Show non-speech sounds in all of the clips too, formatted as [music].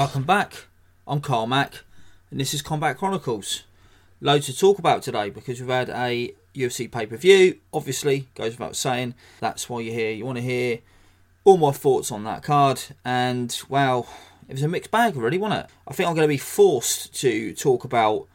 Welcome back. I'm Carl Mack, and this is Combat Chronicles. Loads to talk about today because we've had a UFC pay per view. Obviously, goes without saying. That's why you're here. You want to hear all my thoughts on that card, and well, it was a mixed bag, really, wasn't it? I think I'm going to be forced to talk about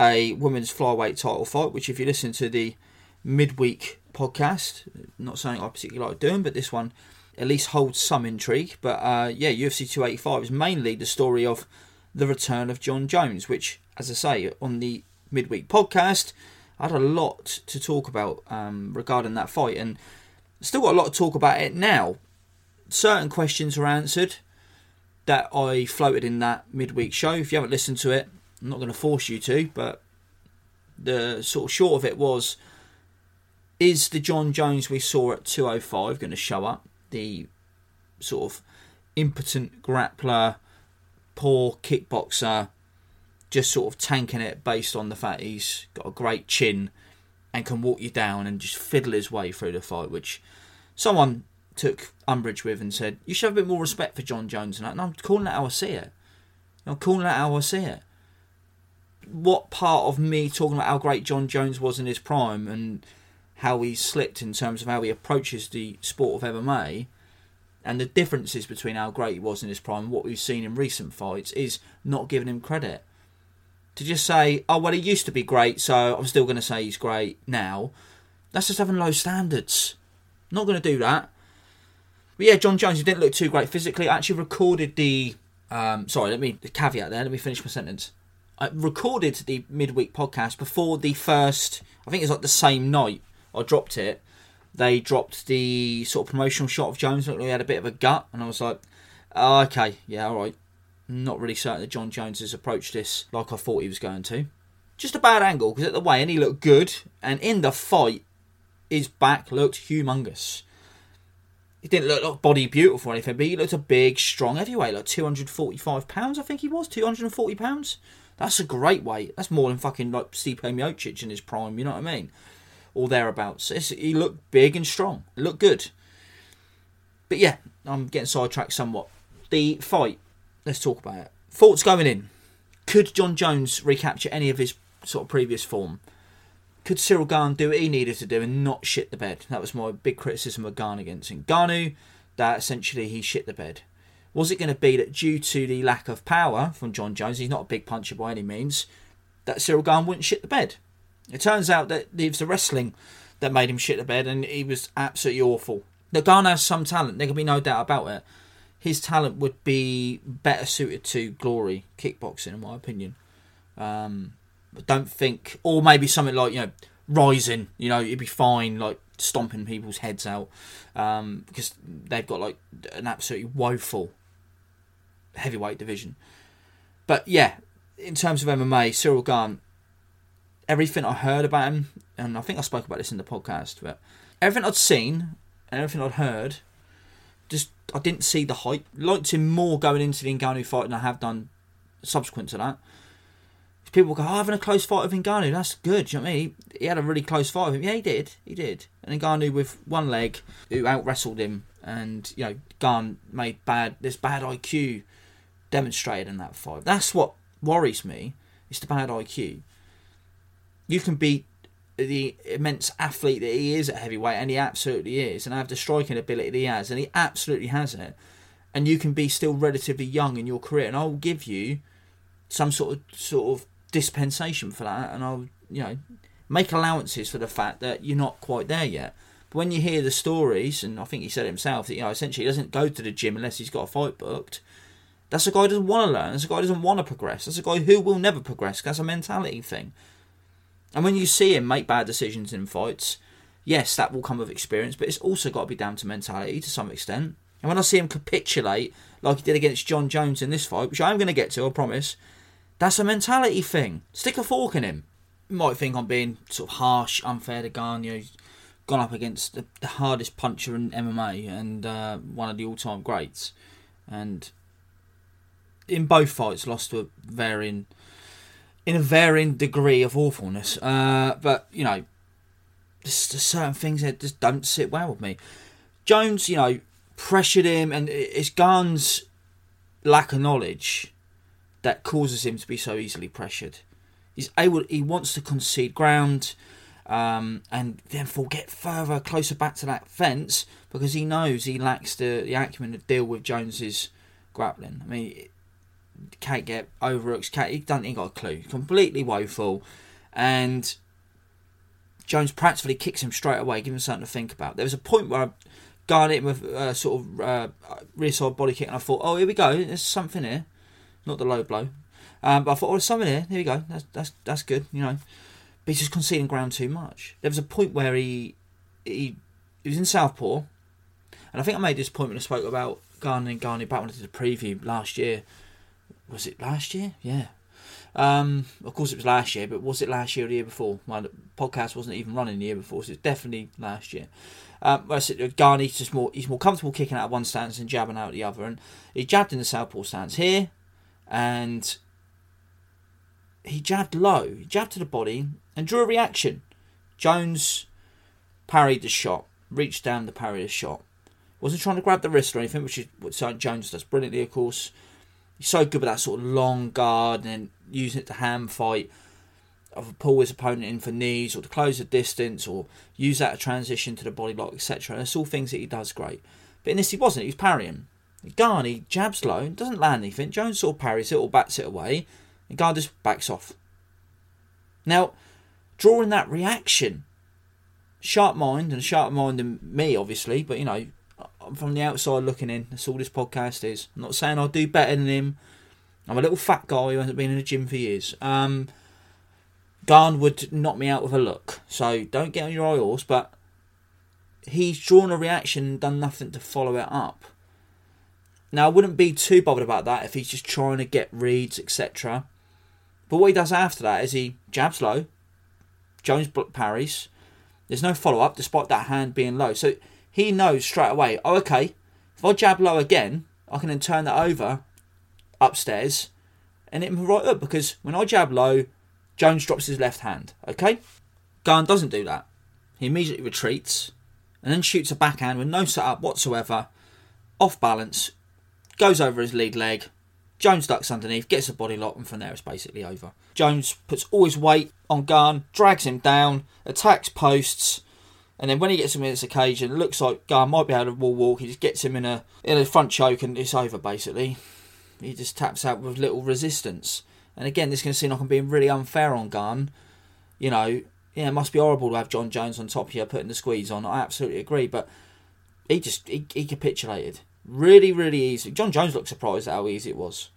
a women's flyweight title fight, which, if you listen to the midweek podcast, not something I particularly like doing, but this one at least holds some intrigue. But uh, yeah, UFC 285 is mainly the story of the return of Jon Jones, which, as I say, on the midweek podcast, I had a lot to talk about um, regarding that fight, and still got a lot to talk about it now. Certain questions were answered that I floated in that midweek show. If you haven't listened to it, I'm not going to force you to, but the sort of short of it was is the Jon Jones we saw at 205 going to show up? The sort of impotent grappler, poor kickboxer, just sort of tanking it based on the fact he's got a great chin and can walk you down and just fiddle his way through the fight, which someone took umbrage with and said, You should have a bit more respect for Jon Jones and that. And I'm calling that how I see it. I'm calling that how I see it. What part of me talking about how great Jon Jones was in his prime and how he slipped in terms of how he approaches the sport of MMA and the differences between how great he was in his prime and what we've seen in recent fights is not giving him credit. To just say, oh, well, he used to be great, so I'm still going to say he's great now, that's just having low standards. Not going to do that. But yeah, Jon Jones, he didn't look too great physically. I actually recorded the. Um, sorry, let me the caveat there. Let me finish my sentence. I recorded the midweek podcast before the first. I think it was like the same night I dropped it. They dropped the sort of promotional shot of Jones. Looked like he had a bit of a gut, and I was like, oh, okay, yeah, all right. Not really certain that Jon Jones has approached this like I thought he was going to. Just a bad angle because at the way, and he looked good, and in the fight, his back looked humongous. He didn't look like body beautiful or anything, but he looked a big, strong heavyweight, like 245 pounds, I think he was, 240 pounds. That's a great weight. That's more than fucking like Stipe Miocic in his prime. You know what I mean? Or thereabouts. It's, he looked big and strong. It looked good. But yeah, I'm getting sidetracked somewhat. The fight. Let's talk about it. Thoughts going in. Could Jon Jones recapture any of his sort of previous form? Could Ciryl Gane do what he needed to do and not shit the bed? That was my big criticism of Gane against him. Ngannou, that essentially he shit the bed. Was it going to be that due to the lack of power from Jon Jones, he's not a big puncher by any means, that Ciryl Gane wouldn't shit the bed? It turns out that it was the wrestling that made him shit the bed and he was absolutely awful. Now, Gane has some talent, there can be no doubt about it. His talent would be better suited to glory kickboxing, in my opinion. Um, don't think, or maybe something like you know, Rizin. You know, it'd be fine, like stomping people's heads out, um, because they've got like an absolutely woeful heavyweight division. But yeah, in terms of MMA, Ciryl Gane, everything I heard about him, and I think I spoke about this in the podcast, but everything I'd seen and everything I'd heard, just I didn't see the hype. Liked him more going into the Ngannou fight than I have done subsequent to that people go, oh, having a close fight with Ngannou, that's good. you know what I mean? He, he, had a really close fight with him. Yeah, he did. He did. And Ngannou with one leg, who out wrestled him, and you know, Gane made bad. This bad IQ demonstrated in that fight. That's what worries me. It's the bad IQ. You can beat the immense athlete that he is at heavyweight, and he absolutely is, and have the striking ability that he has, and he absolutely has it. And you can be still relatively young in your career, and I'll give you some sort of sort of dispensation for that, and I'll you know make allowances for the fact that you're not quite there yet. But when you hear the stories, and I think he said himself that you know essentially he doesn't go to the gym unless he's got a fight booked. That's a guy who doesn't want to learn. That's a guy who doesn't want to progress. That's a guy who will never progress. That's a mentality thing. And when you see him make bad decisions in fights, yes, that will come with experience, but it's also got to be down to mentality to some extent. And when I see him capitulate like he did against Jon Jones in this fight, which I'm going to get to, I promise, that's a mentality thing. Stick a fork in him. You might think I'm being sort of harsh, unfair to Gane. You know, gone up against the, the hardest puncher in MMA and uh, one of the all-time greats, and in both fights lost to a varying, in a varying degree of awfulness. Uh, but you know, there's, there's certain things that just don't sit well with me. Jones, you know, pressured him, and it's Gane's lack of knowledge that causes him to be so easily pressured. He's able. He wants to concede ground, um, and then get further closer back to that fence because he knows he lacks the, the acumen to deal with Jones's grappling. I mean, can't get overhooks. Can't, he doesn't. even got a clue. Completely woeful, and Jones practically kicks him straight away, giving him something to think about. There was a point where I guarded him with a sort of uh, rear side body kick, and I thought, oh, here we go. There's something here. Not the low blow. Um, but I thought, oh, there's something here. Here we go. That's that's that's good. You know, but he's just conceding ground too much. There was a point where he he, he was in Southpaw, and I think I made this point when I spoke about Gane and Gane back when I did a preview last year. Was it last year? Yeah. Um, of course, it was last year, but was it last year or the year before? My podcast wasn't even running the year before, so it's definitely last year. Um, I said Gane's just more he's more comfortable kicking out of one stance and jabbing out the other, and he jabbed in the southpaw stance here, and he jabbed low, he jabbed to the body and drew a reaction. Jones parried the shot, reached down to parry the shot. Wasn't trying to grab the wrist or anything, which is what Jones does brilliantly, of course. He's so good with that sort of long guard and using it to hand fight, of pull his opponent in for knees or to close the distance or use that to transition to the body lock, etc. That's all things that he does great. But in this, he wasn't. He was parrying. Garney jabs low, doesn't land anything. Jones sort of parries it or bats it away, and just backs off. Now, drawing that reaction, sharp mind and sharp mind in me, obviously, but you know, from the outside looking in. That's all this podcast is. I'm not saying I'll do better than him. I'm a little fat guy who hasn't been in the gym for years. Um, Gane would knock me out with a look, so don't get on your high horse. But he's drawn a reaction and done nothing to follow it up. Now I wouldn't be too bothered about that if he's just trying to get reads, etc. But what he does after that is he jabs low, Jones parries. There's no follow up despite that hand being low. So he knows straight away, oh, okay, if I jab low again, I can then turn that over upstairs and hit him right up because when I jab low, Jones drops his left hand. Okay? Gane doesn't do that. He immediately retreats and then shoots a backhand with no setup whatsoever, off balance, goes over his lead leg. Jones ducks underneath, gets a body lock, and from there it's basically over. Jones puts all his weight on Gane, drags him down, attacks posts, and then when he gets him in this occasion, it looks like Gane might be able to wall walk. He just gets him in a in a front choke, and it's over basically. He just taps out with little resistance. And again, this can seem like I'm being really unfair on Gane. You know, yeah, it must be horrible to have Jon Jones on top here putting the squeeze on. I absolutely agree, but he just he, he capitulated really, really easy. Jon Jones looked surprised at how easy it was.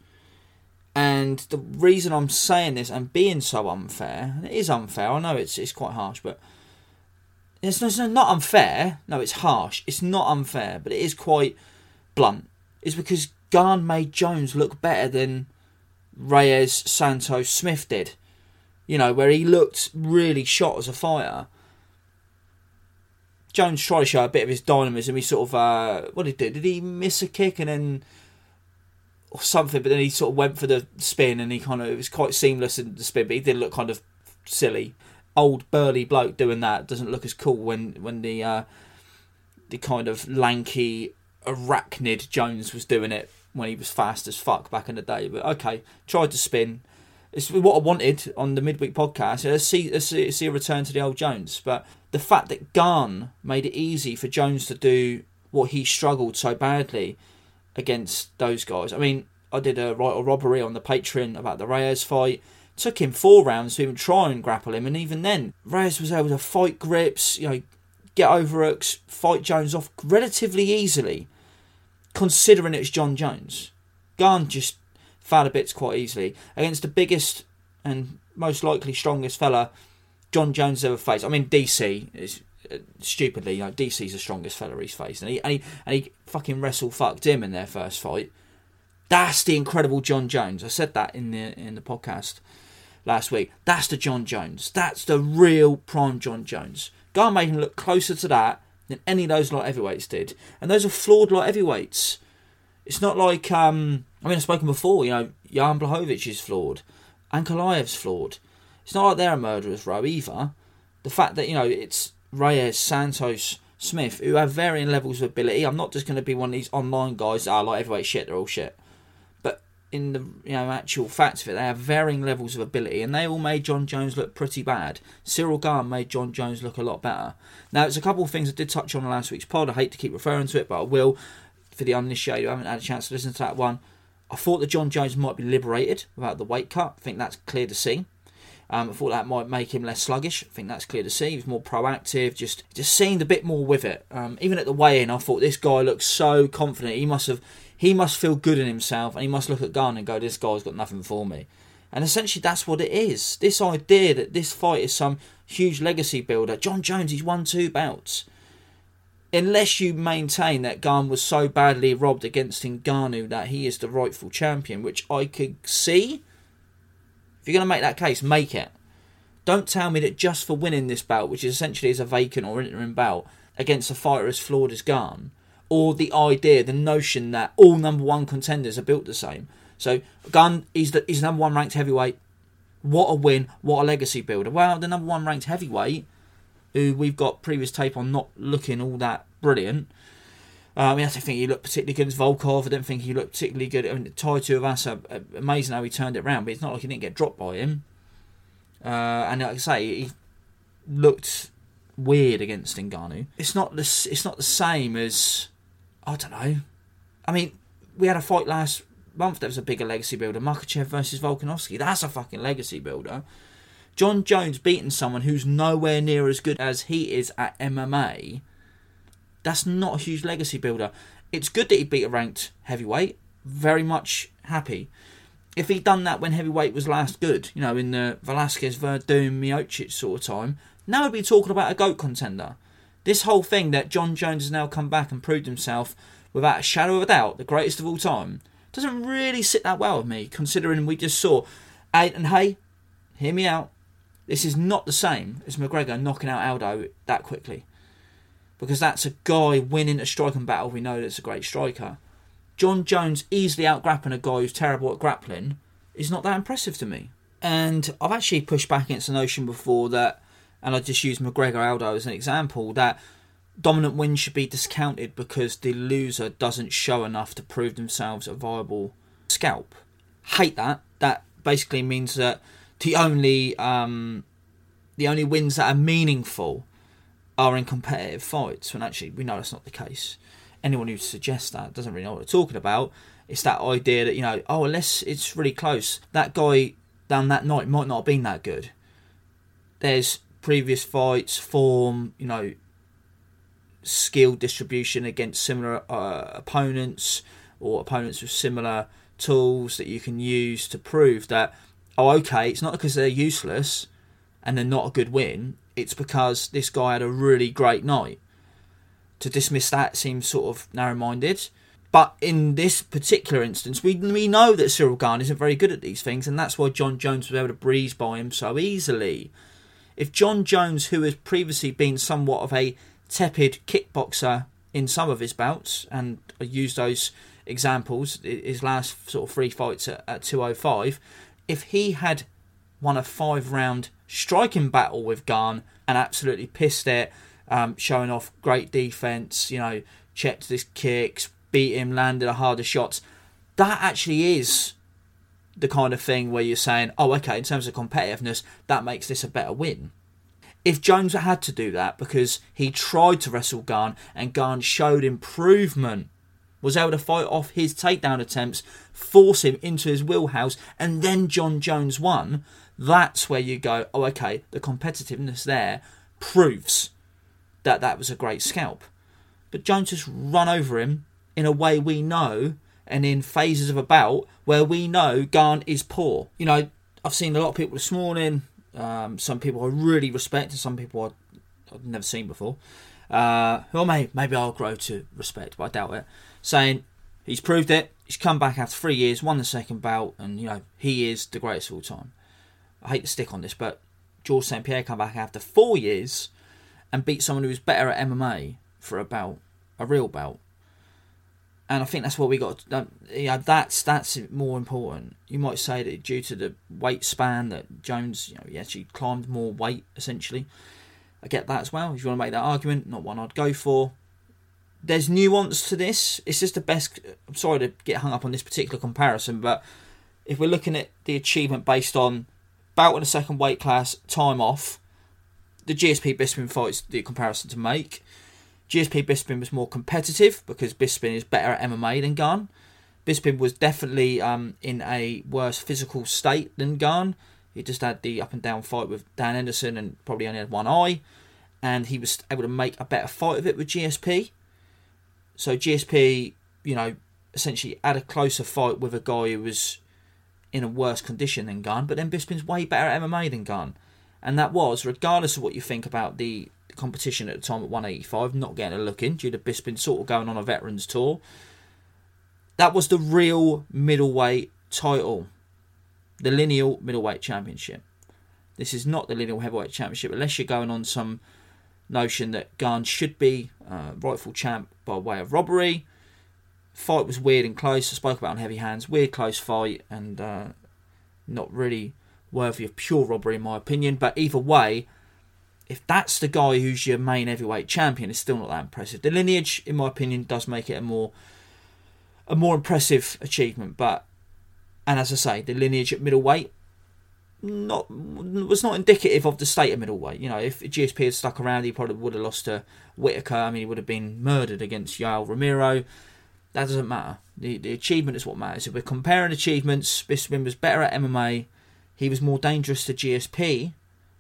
And the reason I'm saying this and being so unfair, and it is unfair. I know it's it's quite harsh, but it's, not unfair. No, it's harsh. It's not unfair, but it is quite blunt. It's because Gane made Jones look better than Reyes, Santos, Smith did. You know, where he looked really shot as a fighter. Jones tried to show a bit of his dynamism. He sort of, uh, what did he do? Did he miss a kick and then, or something? But then he sort of went for the spin and he kind of, it was quite seamless in the spin, but he did look kind of silly. Old burly bloke doing that doesn't look as cool when when the uh, the kind of lanky arachnid Jones was doing it when he was fast as fuck back in the day. But okay, tried to spin. It's what I wanted on the midweek podcast. Let's see, let's see, see a return to the old Jones. But the fact that Gane made it easy for Jones to do what he struggled so badly against those guys. I mean, I did a right or robbery on the Patreon about the Reyes fight. Took him four rounds to even try and grapple him, and even then, Reyes was able to fight grips, you know, get over hooks, fight Jones off relatively easily considering it's Jon Jones. Gane just fell bits quite easily against the biggest and most likely strongest fella Jon Jones ever faced. I mean, DC is uh, stupidly, you know, DC's the strongest fella he's faced, and he and he, and he fucking wrestle fucked him in their first fight. That's the incredible Jon Jones. I said that in the in the podcast last week. That's the Jon Jones. That's the real prime Jon Jones. Gar made him look closer to that than any of those light heavyweights did, and those are flawed light heavyweights. It's not like um, I mean I've spoken before. You know, Jan Blachowicz is flawed, Ankalaev's flawed. It's not like they're a murderer's row either. The fact that you know it's Reyes, Santos, Smith who have varying levels of ability. I'm not just going to be one of these online guys that are like heavyweight shit. They're all shit in the you know actual facts of it, they have varying levels of ability, and they all made Jon Jones look pretty bad. Ciryl Gane made Jon Jones look a lot better. Now, it's a couple of things I did touch on in last week's pod. I hate to keep referring to it, but I will for the uninitiated who haven't had a chance to listen to that one. I thought that Jon Jones might be liberated about the weight cut. I think that's clear to see. Um, I thought that might make him less sluggish. I think that's clear to see. He was more proactive, just just seemed a bit more with it. Um, even at the weigh-in, I thought this guy looks so confident. He must have he must feel good in himself and he must look at Gane and go, this guy's got nothing for me. And essentially, that's what it is. This idea that this fight is some huge legacy builder. Jon Jones, he's won two bouts. Unless you maintain that Gane was so badly robbed against Ngannou that he is the rightful champion, which I could see. If you're going to make that case, make it. Don't tell me that just for winning this bout, which essentially is a vacant or interim bout, against a fighter as flawed as Gane, or the idea, the notion that all number one contenders are built the same. So Gane is the is number one ranked heavyweight. What a win! What a legacy builder. Well, the number one ranked heavyweight, who we've got previous tape on not looking all that brilliant. Uh, I mean, I don't think he looked particularly good as Volkov. I don't think he looked particularly good. I mean, Tai Tuivasa, uh, amazing how he turned it around, but it's not like he didn't get dropped by him. Uh, and like I say, he looked weird against Ngannou. It's not the it's not the same as I don't know. I mean, we had a fight last month that was a bigger legacy builder. Makhachev versus Volkanovski. That's a fucking legacy builder. Jon Jones beating someone who's nowhere near as good as he is at MMA. That's not a huge legacy builder. It's good that he beat a ranked heavyweight. Very much happy. If he'd done that when heavyweight was last good, you know, in the Velasquez, Werdum, Miocic sort of time, now we'd be talking about a GOAT contender. This whole thing that Jon Jones has now come back and proved himself without a shadow of a doubt, the greatest of all time, doesn't really sit that well with me, considering we just saw. And hey, hear me out. This is not the same as McGregor knocking out Aldo that quickly. Because that's a guy winning a striking battle. We know that's a great striker. Jon Jones easily out grappling a guy who's terrible at grappling is not that impressive to me. And I've actually pushed back against the notion before that and I just use McGregor Aldo as an example, that dominant wins should be discounted because the loser doesn't show enough to prove themselves a viable scalp. Hate that. That basically means that the only um, the only wins that are meaningful are in competitive fights. When actually we know that's not the case. Anyone who suggests that doesn't really know what they're talking about. It's that idea that you know, oh, unless it's really close, that guy down that night might not have been that good. There's previous fights, form, you know, skill distribution against similar uh, opponents or opponents with similar tools that you can use to prove that, oh, okay, it's not because they're useless and they're not a good win, it's because this guy had a really great night. To dismiss that seems sort of narrow minded. But in this particular instance, we, we know that Ciryl Gane isn't very good at these things, and that's why Jon Jones was able to breeze by him so easily. If Jon Jones, who has previously been somewhat of a tepid kickboxer in some of his bouts, and I use those examples, his last sort of three fights at, at 205, if he had won a five round striking battle with Gane and absolutely pissed it, um, showing off great defense, you know, checked his kicks, beat him, landed a harder shots. That actually is the kind of thing where you're saying, oh, okay, in terms of competitiveness, that makes this a better win. If Jones had to do that because he tried to wrestle Gane and Gane showed improvement, was able to fight off his takedown attempts, force him into his wheelhouse, and then Jon Jones won, that's where you go, oh, okay, the competitiveness there proves that that was a great scalp. But Jones just run over him in a way we know and in phases of a bout where we know Gane is poor. You know, I've seen a lot of people this morning. Um, some people I really respect, and some people I I've never seen before. Uh, maybe, maybe I'll grow to respect, but I doubt it. Saying he's proved it. He's come back after three years, won the second bout, and you know he is the greatest of all time. I hate to stick on this, but George St Pierre come back after four years and beat someone who was better at MMA for a bout, a real bout. And I think that's what we got. To, yeah, that's that's more important. You might say that due to the weight span that Jones, you know, he actually climbed more weight essentially. I get that as well. If you want to make that argument, not one I'd go for. There's nuance to this. It's just the best. I'm sorry to get hung up on this particular comparison, but if we're looking at the achievement based on bout in a second weight class, time off, the GSP Bisping fight's the comparison to make. GSP Bisping was more competitive because Bisping is better at MMA than Gane. Bisping was definitely um, in a worse physical state than Gane. He just had the up and down fight with Dan Henderson and probably only had one eye. And he was able to make a better fight of it with GSP. So GSP, you know, essentially had a closer fight with a guy who was in a worse condition than Gane. But then Bisping's way better at MMA than Gane. And that was, regardless of what you think about the competition at the time at 185, not getting a look in due to Bisping sort of going on a veterans tour. That was the real middleweight title, the lineal middleweight championship. This is not the lineal heavyweight championship, unless you're going on some notion that Gane should be uh, rightful champ by way of robbery. Fight was weird and close. I spoke about on heavy hands. Weird close fight and uh, not really worthy of pure robbery in my opinion. But either way, if that's the guy who's your main heavyweight champion, it's still not that impressive. The lineage, in my opinion, does make it a more a more impressive achievement. But and as I say, the lineage at middleweight not was not indicative of the state of middleweight. You know, if GSP had stuck around, he probably would have lost to Whittaker. I mean, he would have been murdered against Yoel Romero. That doesn't matter. The the achievement is what matters. If we're comparing achievements, Bisping was better at MMA. He was more dangerous to GSP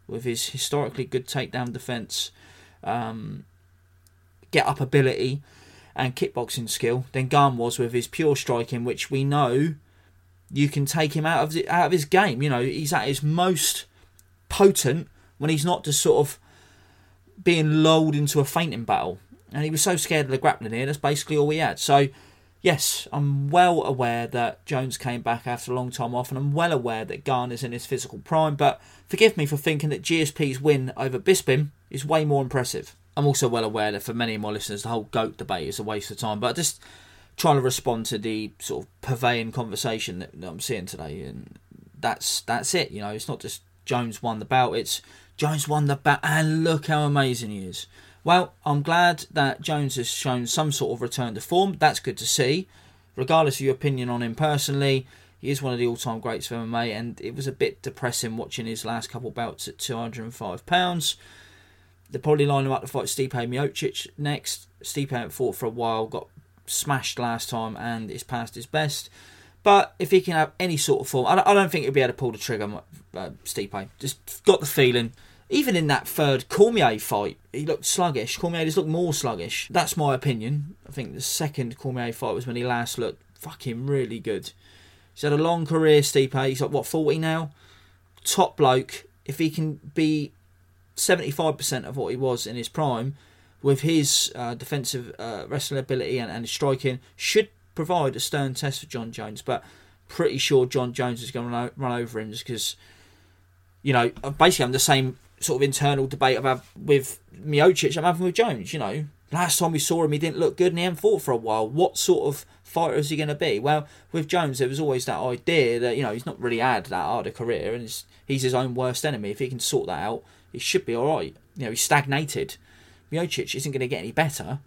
with his historically good takedown defense, um, get up ability, and kickboxing skill than Gane was with his pure striking, which we know you can take him out of the, out of his game. You know, he's at his most potent when he's not just sort of being lulled into a feinting battle. And he was so scared of the grappling here, that's basically all we had. So yes, I'm well aware that Jones came back after a long time off, and I'm well aware that Garner's in his physical prime. But forgive me for thinking that GSP's win over Bisping is way more impressive. I'm also well aware that for many of my listeners, the whole GOAT debate is a waste of time. But I just trying to respond to the sort of purveying conversation that, that I'm seeing today, and that's that's it. You know, it's not just Jones won the bout; it's Jones won the bout, and look how amazing he is. Well, I'm glad that Jones has shown some sort of return to form. That's good to see. Regardless of your opinion on him personally, he is one of the all-time greats of MMA, and it was a bit depressing watching his last couple bouts at 205 pounds. They probably line him up to fight Stipe Miocic next. Stipe hadn't fought for a while, got smashed last time, and is past his best. But if he can have any sort of form, I don't think he'll be able to pull the trigger. Uh, Stipe just got the feeling even in that third Cormier fight, he looked sluggish. Cormier just looked more sluggish. That's my opinion. I think the second Cormier fight was when he last looked fucking really good. He's had a long career, Stipe. He's like, what, 40 now? Top bloke. If he can be 75% of what he was in his prime, with his uh, defensive uh, wrestling ability and, and his striking, should provide a stern test for Jon Jones. But pretty sure Jon Jones is going to run over him just because, you know, basically I'm the same sort of internal debate about with Miocic I'm having with Jones. You know, last time we saw him, he didn't look good and he hadn't fought for a while. What sort of fighter is he going to be? Well, with Jones, there was always that idea that you know he's not really had that hard a career and he's his own worst enemy. If he can sort that out, he should be all right. You know, he's stagnated. Miocic isn't going to get any better.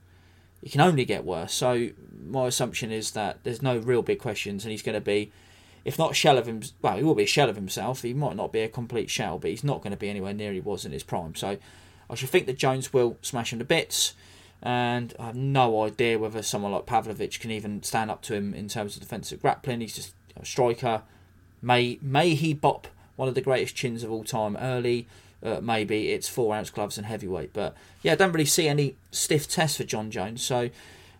He can only get worse. So my assumption is that there's no real big questions, and he's going to be if not shell of him, well, he will be a shell of himself. He might not be a complete shell, but he's not going to be anywhere near he was in his prime. So I should think that Jones will smash him to bits. And I have no idea whether someone like Pavlovich can even stand up to him in terms of defensive grappling. He's just a striker. May may he bop one of the greatest chins of all time early? Uh, maybe it's four ounce gloves and heavyweight. But yeah, I don't really see any stiff tests for Jon Jones. So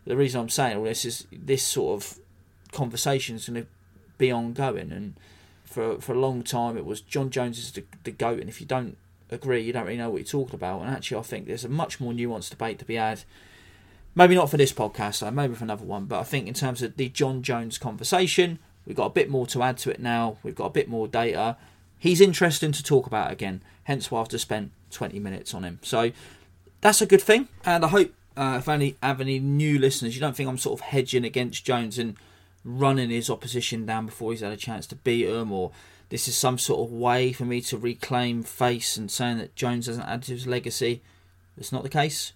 the reason I'm saying all this is this sort of conversation is going to be ongoing. And for for a long time, it was Jon Jones is the, the goat, and if you don't agree you don't really know what you're talking about. And actually, I think there's a much more nuanced debate to be had. Maybe not for this podcast, though, maybe for another one. But I think in terms of the Jon Jones conversation, we've got a bit more to add to it now. We've got a bit more data. He's interesting to talk about again. Hence why I've just spent 20 minutes on him. So that's a good thing. And I hope uh, if any have any new listeners, you don't think I'm sort of hedging against Jones and running his opposition down before he's had a chance to beat him, or this is some sort of way for me to reclaim face and saying that Jones hasn't added to his legacy. It's not the case.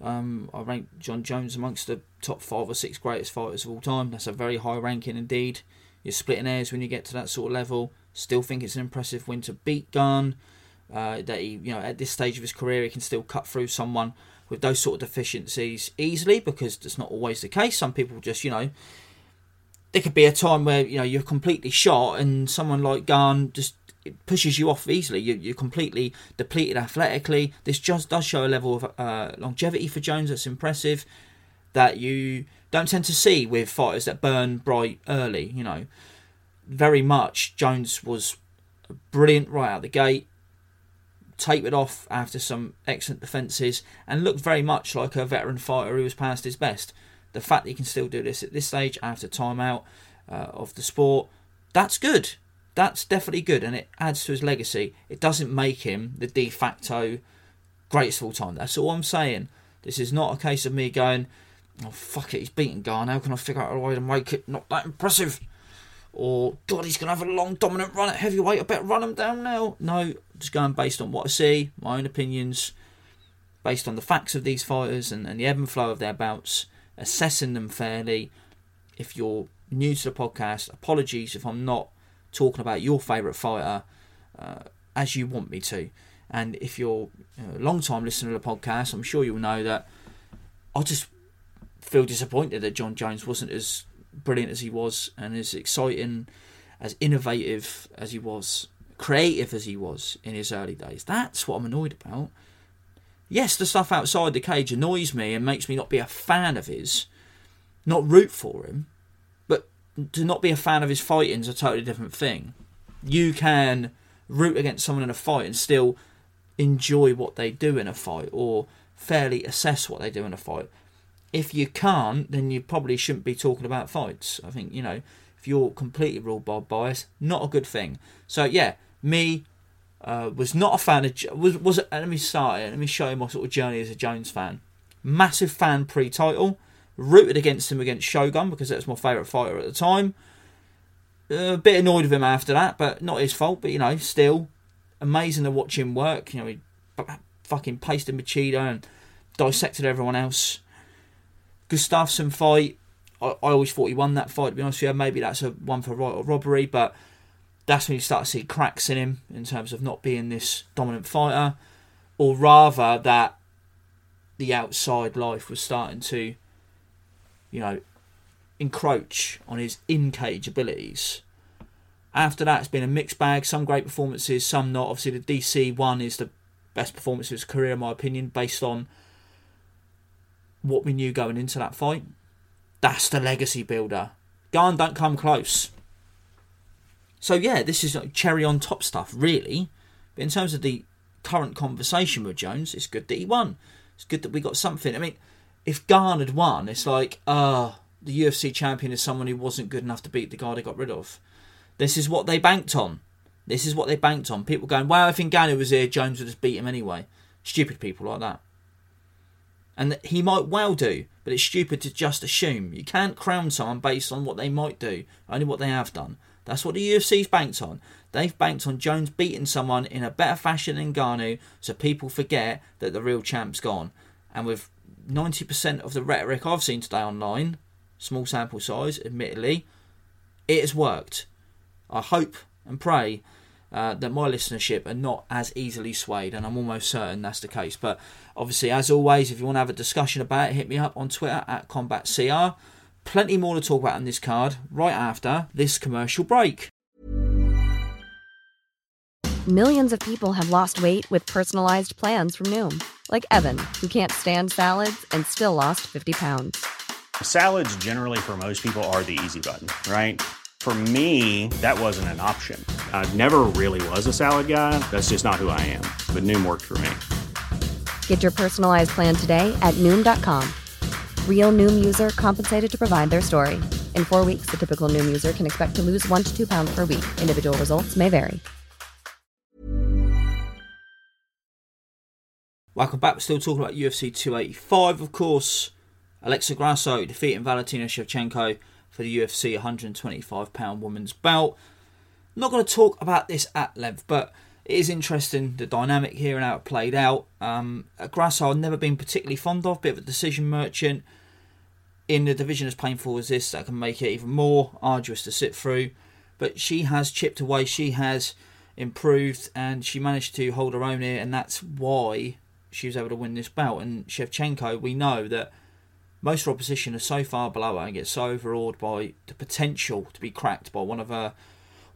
Um, I rank Jon Jones amongst the top five or six greatest fighters of all time. That's a very high ranking indeed. You're splitting hairs when you get to that sort of level. Still think it's an impressive win to beat Gane. Uh, that he, you know, at this stage of his career, he can still cut through someone with those sort of deficiencies easily because that's not always the case. Some people just, you know, there could be a time where you know you're completely shot and someone like Gane just pushes you off easily. You, are completely depleted athletically. This just does show a level of uh, longevity for Jones that's impressive that you don't tend to see with fighters that burn bright early. You know, very much Jones was brilliant right out the gate, tapered off after some excellent defences, and looked very much like a veteran fighter who was past his best the fact that he can still do this at this stage after timeout uh, of the sport, that's good. That's definitely good, and it adds to his legacy. It doesn't make him the de facto greatest of all time. That's all I'm saying. This is not a case of me going, oh fuck it, he's beaten Gane. How can I figure out a way to make it not that impressive? Or God, he's gonna have a long dominant run at heavyweight. I better run him down now. No, just going based on what I see, my own opinions, based on the facts of these fighters and, and the ebb and flow of their bouts assessing them fairly. If you're new to the podcast, apologies if I'm not talking about your favourite fighter uh, as you want me to. And if you're a long time listener to the podcast, I'm sure you'll know that I just feel disappointed that Jon Jones wasn't as brilliant as he was and as exciting, as innovative as he was, creative as he was in his early days. That's what I'm annoyed about yes, the stuff outside the cage annoys me and makes me not be a fan of his, not root for him, but to not be a fan of his fighting is a totally different thing. You can root against someone in a fight and still enjoy what they do in a fight or fairly assess what they do in a fight. If you can't, then you probably shouldn't be talking about fights. I think, you know, if you're completely ruled by bias, not a good thing. So, yeah, me, uh, was not a fan of was was let me start it. Let me show you my sort of journey as a Jones fan. Massive fan pre-title. Rooted against him against Shogun because that was my favourite fighter at the time. Uh, a bit annoyed with him after that, but not his fault. But you know, still amazing to watch him work. You know, he fucking pasted Machida and dissected everyone else. Gustafsson fight. I, I always thought he won that fight. To be honest with you, maybe that's a one for right or robbery, but that's when you start to see cracks in him in terms of not being this dominant fighter, or rather that the outside life was starting to, you know, encroach on his in cage abilities. After that, it's been a mixed bag. Some great performances, some not. Obviously, the DC one is the best performance of his career, in my opinion, based on what we knew going into that fight. That's the legacy builder. Gane don't come close. So yeah, this is like cherry on top stuff, really. But in terms of the current conversation with Jones, it's good that he won. It's good that we got something. I mean, if Gane had won, it's like, ah, uh, the UFC champion is someone who wasn't good enough to beat the guy they got rid of. This is what they banked on. This is what they banked on. People going, wow, if Ngannou was here, Jones would just beat him anyway. Stupid people like that. And he might well do, but it's stupid to just assume. You can't crown someone based on what they might do, only what they have done. That's what the UFC's banked on. They've banked on Jones beating someone in a better fashion than Ngannou, so people forget that the real champ's gone. And with 90% of the rhetoric I've seen today online, small sample size, admittedly, it has worked. I hope and pray uh, that my listenership are not as easily swayed, and I'm almost certain that's the case. But obviously, as always, if you want to have a discussion about it, hit me up on Twitter at CombatCR. Plenty more to talk about on this card right after this commercial break. Millions of people have lost weight with personalized plans from Noom, like Evan, who can't stand salads and still lost 50 pounds. Salads, generally, for most people, are the easy button, right? For me, that wasn't an option. I never really was a salad guy. That's just not who I am. But Noom worked for me. Get your personalized plan today at Noom.com. Real Noom user compensated to provide their story. In four weeks, the typical Noom user can expect to lose one to two pounds per week. Individual results may vary. Welcome back. We're still talking about UFC 285, of course. Alexa Grasso defeating Valentina Shevchenko for the UFC 125 pound women's belt. I'm not going to talk about this at length, but it is interesting the dynamic here and how it played out. Um, Grasso I've never been particularly fond of, bit of a decision merchant. In the division as painful as this, that can make it even more arduous to sit through. But she has chipped away, she has improved, and she managed to hold her own here, and that's why she was able to win this bout. And Shevchenko, we know that most of her opposition are so far below her and get so overawed by the potential to be cracked by one of her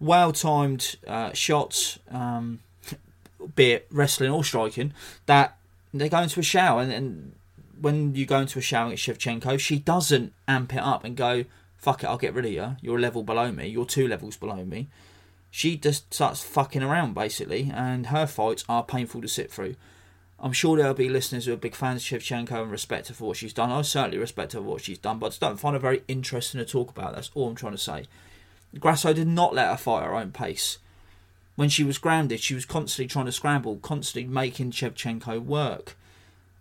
well timed uh, shots, um, be it wrestling or striking, that they go into a shower. And, and when you go into a shower at Shevchenko, she doesn't amp it up and go, fuck it, I'll get rid of you. You're a level below me. You're two levels below me. She just starts fucking around, basically, and her fights are painful to sit through. I'm sure there'll be listeners who are big fans of Shevchenko and respect her for what she's done. I certainly respect her for what she's done, but I just don't find her very interesting to talk about. That's all I'm trying to say. Grasso did not let her fight her own pace. When she was grounded, she was constantly trying to scramble, constantly making Shevchenko work.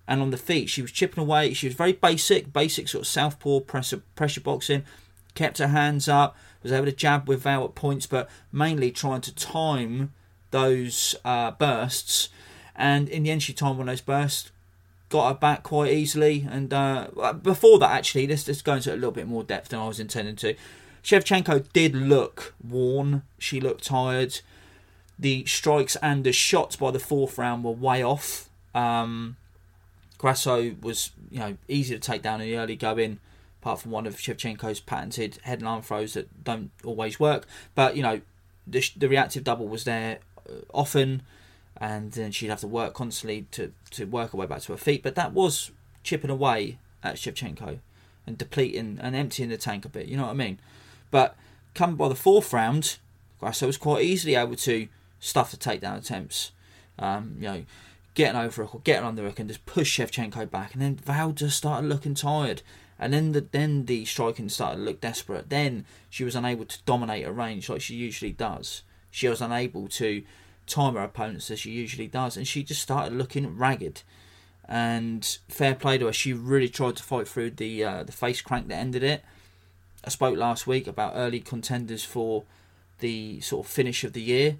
And on the feet, she was chipping away. She was very basic, basic sort of southpaw pressure, pressure boxing. Kept her hands up, was able to jab with Val at points, but mainly trying to time those uh, bursts and in the end she timed one of those bursts got her back quite easily and uh, before that actually let's, let's go into a little bit more depth than I was intending to Shevchenko did look worn she looked tired the strikes and the shots by the fourth round were way off um, Grasso was you know easy to take down in the early going apart from one of Shevchenko's patented head and arm throws that don't always work but you know the, the reactive double was there uh, often and then she'd have to work constantly to, to work her way back to her feet. But that was chipping away at Shevchenko and depleting and emptying the tank a bit, you know what I mean? But coming by the fourth round, Grasso was quite easily able to stuff the takedown attempts. Um, you know, getting over hook getting on the hook and just push Shevchenko back. And then Val just started looking tired. And then the then the striking started to look desperate. Then she was unable to dominate a range like she usually does. She was unable to time her opponents as she usually does, and she just started looking ragged. And fair play to her, she really tried to fight through the uh, the face crank that ended it. I spoke last week about early contenders for the sort of finish of the year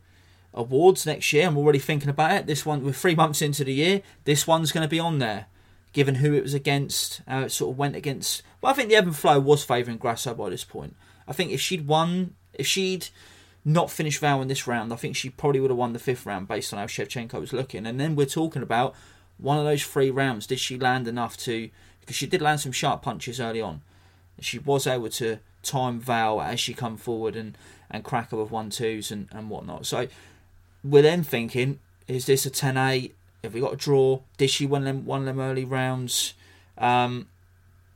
awards next year. I'm already thinking about it. This one, we're three months into the year. This one's going to be on there, given who it was against, how it sort of went against. Well, I think the ebb and flow was favouring Grasso by this point. I think if she'd won, if she'd not finished Val in this round, I think she probably would have won the fifth round based on how Shevchenko was looking. And then we're talking about one of those three rounds. Did she land enough to? Because she did land some sharp punches early on. She was able to time Val as she come forward and, and crack her with one twos and, and whatnot. So we're then thinking, is this a 10 8? Have we got a draw? Did she win them one of them early rounds? Um,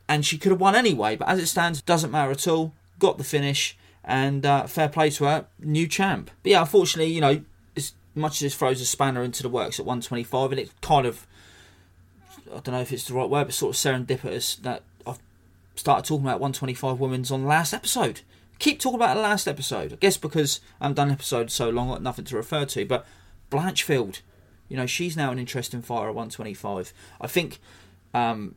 and she could have won anyway, but as it stands, doesn't matter at all. Got the finish and uh, fair play to her, new champ. But yeah, unfortunately, you know, as much as this throws a spanner into the works at 125, and it kind of, I don't know if it's the right word, but sort of serendipitous that started talking about 125 women's on the last episode. Keep talking about the last episode. I guess because I haven't done an episode so long, I've got nothing to refer to. But Blanchfield, you know, she's now an interesting fighter at 125. I think um,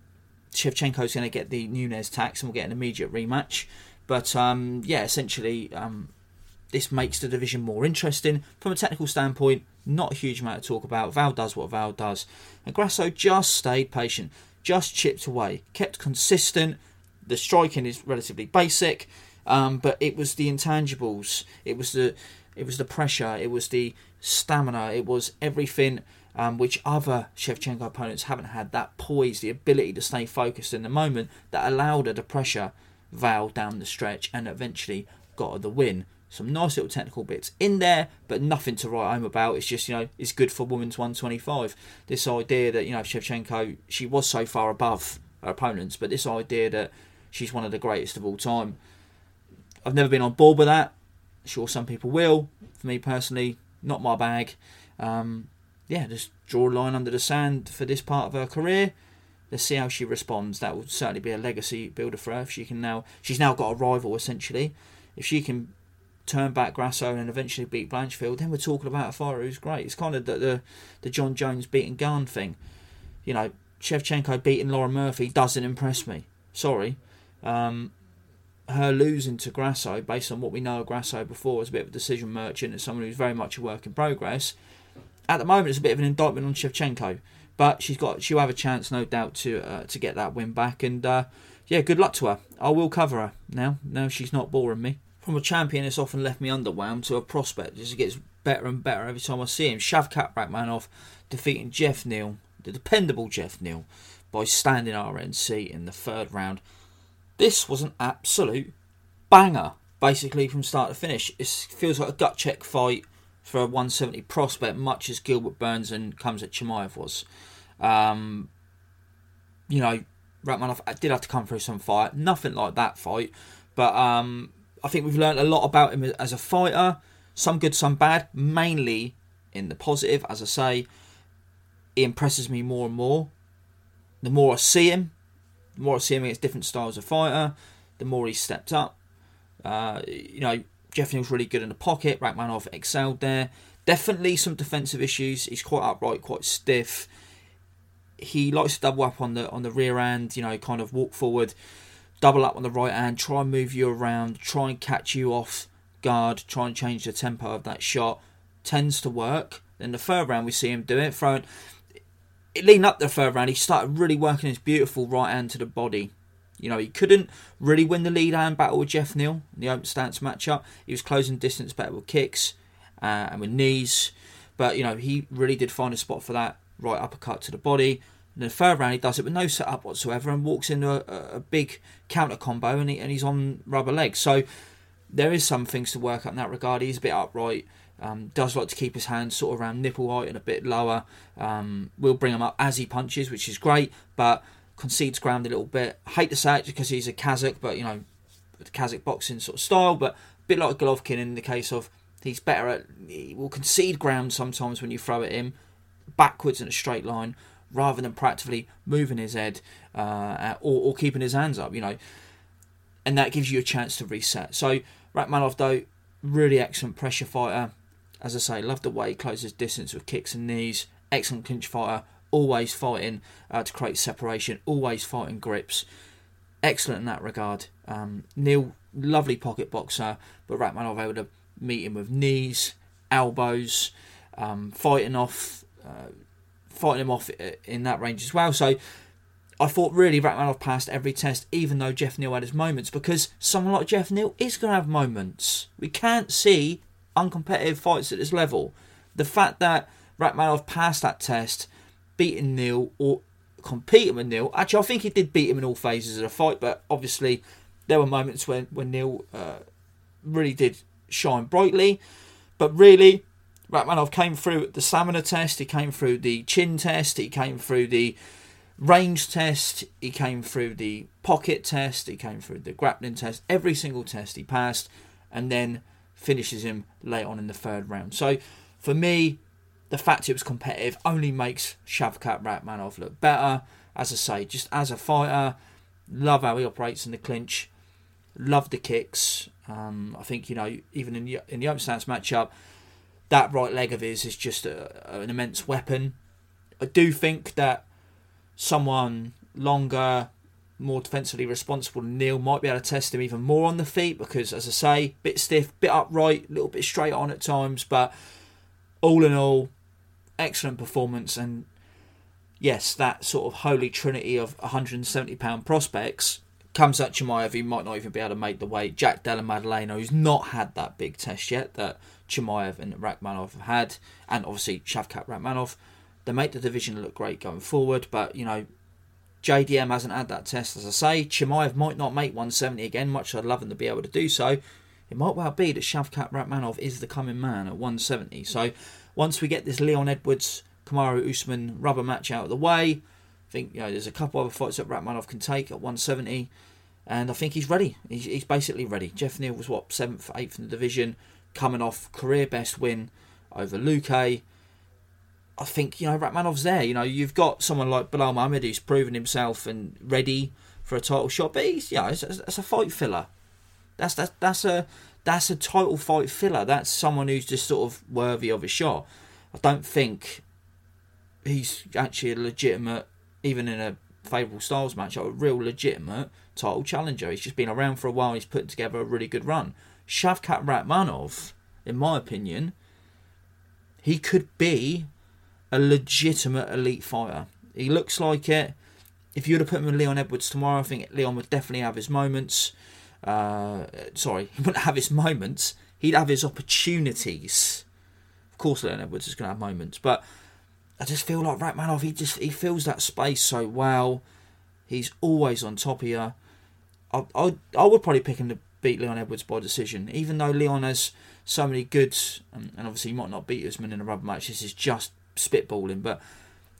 Shevchenko's going to get the Nunes tax and we'll get an immediate rematch. But um, yeah, essentially, um, this makes the division more interesting. From a technical standpoint, not a huge amount to talk about. Val does what Val does. And Grasso just stayed patient, just chipped away, kept consistent. The striking is relatively basic, um, but it was the intangibles. It was the it was the pressure. It was the stamina. It was everything um, which other Shevchenko opponents haven't had. That poise, the ability to stay focused in the moment that allowed her to pressure Val down the stretch and eventually got her the win. Some nice little technical bits in there, but nothing to write home about. It's just, you know, it's good for women's 125. This idea that, you know, Shevchenko, she was so far above her opponents, but this idea that she's one of the greatest of all time, I've never been on board with that. Sure, some people will. For me personally, not my bag. Um, yeah, just draw a line under the sand for this part of her career. Let's see how she responds. That will certainly be a legacy builder for her. If she can now, she's now got a rival essentially. If she can turn back Grasso and eventually beat Blanchfield, then we're talking about a fighter who's great. It's kind of the the, the Jon Jones beating Gane thing. You know, Shevchenko beating Lauren Murphy doesn't impress me. Sorry. Um, her losing to Grasso, based on what we know of Grasso before, as a bit of a decision merchant and someone who's very much a work in progress. At the moment, it's a bit of an indictment on Shevchenko, but she's got she'll have a chance, no doubt, to uh, to get that win back. And uh, yeah, good luck to her. I will cover her now. Now she's not boring me. From a champion, it's often left me underwhelmed to a prospect. Just gets better and better every time I see him. Shavkat Rakhmonov defeating Jeff Neal, the dependable Jeff Neal, by standing RNC in the third round. This was an absolute banger, basically from start to finish. It feels like a gut check fight for a 170 prospect, much as Gilbert Burns and Khamzat Chimaev was. Um, you know, Rakhmonov did have to come through some fight. Nothing like that fight, but um, I think we've learned a lot about him as a fighter. Some good, some bad. Mainly in the positive, as I say, he impresses me more and more. The more I see him, more I see him against different styles of fighter, the more he's stepped up. Uh, you know, Jeff Neal's really good in the pocket. Rakhmonov excelled there. Definitely some defensive issues. He's quite upright, quite stiff. He likes to double up on the on the rear end. You know, kind of walk forward, double up on the right hand, try and move you around, try and catch you off guard, try and change the tempo of that shot. Tends to work. In the third round, we see him do it, throwing leading up the third round, he started really working his beautiful right hand to the body. You know, he couldn't really win the lead hand battle with Jeff Neal in the open stance matchup. He was closing distance better with kicks uh, and with knees. But, you know, he really did find a spot for that right uppercut to the body. In the third round, he does it with no setup whatsoever and walks into a, a big counter combo and, he, and he's on rubber legs. So there is some things to work out in that regard. He's a bit upright. Um, does like to keep his hands sort of around nipple height and a bit lower. Um, will bring him up as he punches, which is great, but concedes ground a little bit. Hate to say it because he's a Kazakh, but you know, Kazakh boxing sort of style, but a bit like Golovkin in the case of he's better at, he will concede ground sometimes when you throw at him backwards in a straight line rather than practically moving his head uh, or, or keeping his hands up, you know, and that gives you a chance to reset. So, Rakhmonov, though, really excellent pressure fighter as I say, love the way he closes distance with kicks and knees. Excellent clinch fighter, always fighting uh, to create separation, always fighting grips. Excellent in that regard. Um, Neal, lovely pocket boxer, but Rakhmonov able to meet him with knees, elbows, um, fighting off, uh, fighting him off in that range as well. So I thought really Rakhmonov passed every test, even though Jeff Neal had his moments, because someone like Jeff Neal is going to have moments. We can't see uncompetitive fights at this level. The fact that Rakhmonov passed that test, beating Neal or competing with Neal. Actually, I think he did beat him in all phases of the fight, but obviously there were moments when when Neal uh, really did shine brightly. But really, Rakhmonov came through the stamina test. He came through the chin test. He came through the range test. He came through the pocket test. He came through the grappling test. Every single test he passed, and then finishes him late on in the third round. So for me, the fact it was competitive only makes Shavkat Rakhmonov look better. As I say, just as a fighter, love how he operates in the clinch, love the kicks. Um, I think you know even in the, in the open stance matchup, that right leg of his is just a, an immense weapon. I do think that someone longer, more defensively responsible Neal might be able to test him even more on the feet because, as I say, bit stiff, bit upright, a little bit straight on at times. But all in all, excellent performance. And yes, that sort of holy trinity of 170 pound prospects Khamzat Chimaev, who might not even be able to make the weight. Jack Della Maddalena, who's not had that big test yet that Chimaev and Rakhmonov have had, and obviously Shavkat Rakhmonov. They make the division look great going forward, but you know JDM hasn't had that test, as I say. Chimaev might not make 170 again, much I'd love him to be able to do so. It might well be that Shavkat Rakhmonov is the coming man at 170. So once we get this Leon Edwards Kamaru Usman rubber match out of the way, I think you know there's a couple other fights that Rakhmonov can take at 170. and I think he's ready. He's, he's basically ready. Jeff Neal was what seventh, eighth in the division, coming off career best win over Luque. I think you know Rakhmonov's there. You know you've got someone like Belal Muhammad who's proven himself and ready for a title shot, but he's yeah, it's, it's a fight filler. That's that's that's a that's a title fight filler. That's someone who's just sort of worthy of a shot. I don't think he's actually a legitimate, even in a favourable styles match, a real legitimate title challenger. He's just been around for a while. He's put together a really good run. Shavkat Rakhmonov, in my opinion, he could be a legitimate elite fighter. He looks like it. If you'd have put him with Leon Edwards tomorrow, I think Leon would definitely have his moments. Uh, sorry, [laughs] he wouldn't have his moments. He'd have his opportunities. Of course, Leon Edwards is going to have moments, but I just feel like Rakhmonov. He just he fills that space so well. He's always on top of you. I, I, I would probably pick him to beat Leon Edwards by decision, even though Leon has so many good, and obviously he might not beat Usman in a rubber match. This is just spitballing, but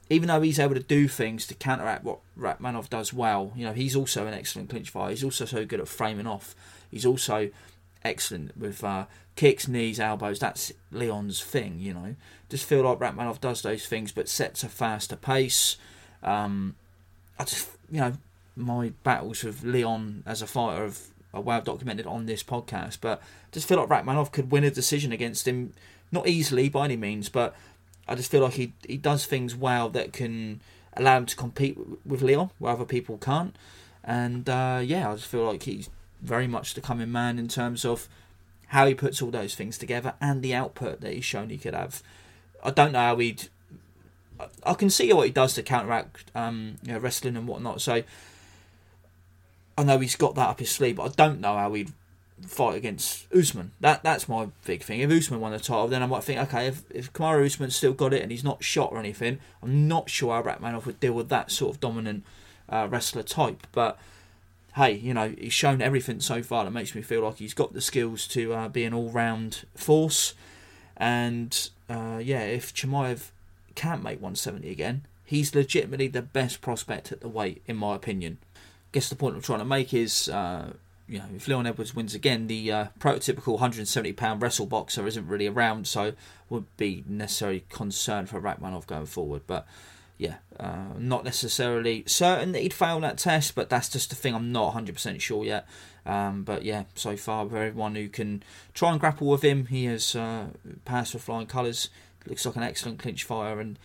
even though he's able to do things to counteract what Rakhmonov does well, you know, he's also an excellent clinch fighter. He's also so good at framing off. He's also excellent with uh, kicks, knees, elbows. That's Leon's thing, you know. Just feel like Rakhmonov does those things, but sets a faster pace. Um, I just, you know, my battles with Leon as a fighter have are well documented on this podcast, but just feel like Rakhmonov could win a decision against him, not easily by any means, but I just feel like he he does things well that can allow him to compete with Leon where other people can't. And uh, yeah, I just feel like he's very much the coming man in terms of how he puts all those things together and the output that he's shown he could have. I don't know how he'd. I can see what he does to counteract um, you know, wrestling and whatnot. So I know he's got that up his sleeve, but I don't know how he'd fight against Usman. That that's my big thing. If Usman won the title, then I might think, okay, if, if Kamaru Usman's still got it and he's not shot or anything, I'm not sure how Rakhmonov would deal with that sort of dominant uh, wrestler type. But hey, you know, he's shown everything so far that makes me feel like he's got the skills to uh, be an all-round force. And uh, yeah, if Chimaev can't make 170 again, he's legitimately the best prospect at the weight, in my opinion. I guess the point I'm trying to make is uh, you know, if Leon Edwards wins again, the uh, prototypical 170 pound wrestle boxer isn't really around, so would be necessary concern for Rakhmonov going forward. But yeah, uh, not necessarily certain that he'd fail that test, but that's just the thing I'm not 100% sure yet. Um, but yeah, so far, for everyone who can try and grapple with him, he has uh, passed with flying colours. Looks like an excellent clinch fire, and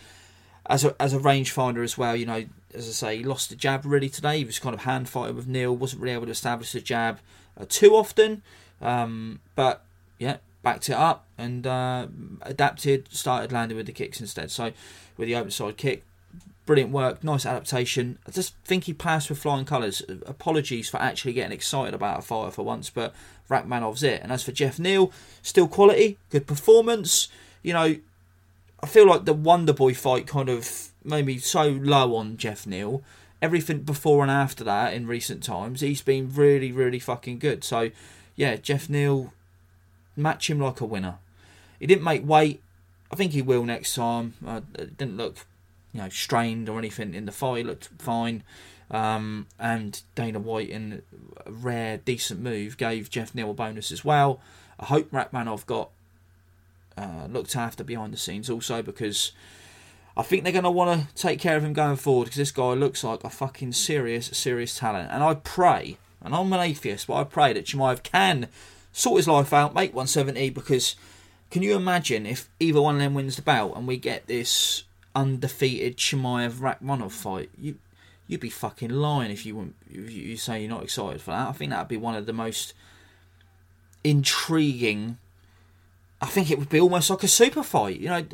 as a as a rangefinder as well. You know, as I say, he lost the jab really today. He was kind of hand fighting with Neal, wasn't really able to establish the jab uh, too often. Um, but yeah, backed it up and uh, adapted, started landing with the kicks instead. So with the open side kick, brilliant work, nice adaptation. I just think he passed with flying colours. Apologies for actually getting excited about a fighter for once, but Rakhmonov's it. And as for Jeff Neal, still quality, good performance. You know, I feel like the Wonder Boy fight kind of made me so low on Jeff Neal. Everything before and after that in recent times, he's been really, really fucking good. So, yeah, Jeff Neal, match him like a winner. He didn't make weight. I think he will next time. Uh, didn't look, you know, strained or anything in the fight. He looked fine. Um, and Dana White, in a rare, decent move, gave Jeff Neal a bonus as well. I hope Rakhmonov got uh, looked after behind the scenes also because I think they're going to want to take care of him going forward because this guy looks like a fucking serious, serious talent. And I pray, and I'm an atheist, but I pray that Chimaev can sort his life out, make 170 because can you imagine if either one of them wins the bout and we get this undefeated Chimaev Rakhmonov fight? You you'd be fucking lying if you if you say you're not excited for that. I think that'd be one of the most intriguing I think it would be almost like a super fight. You know,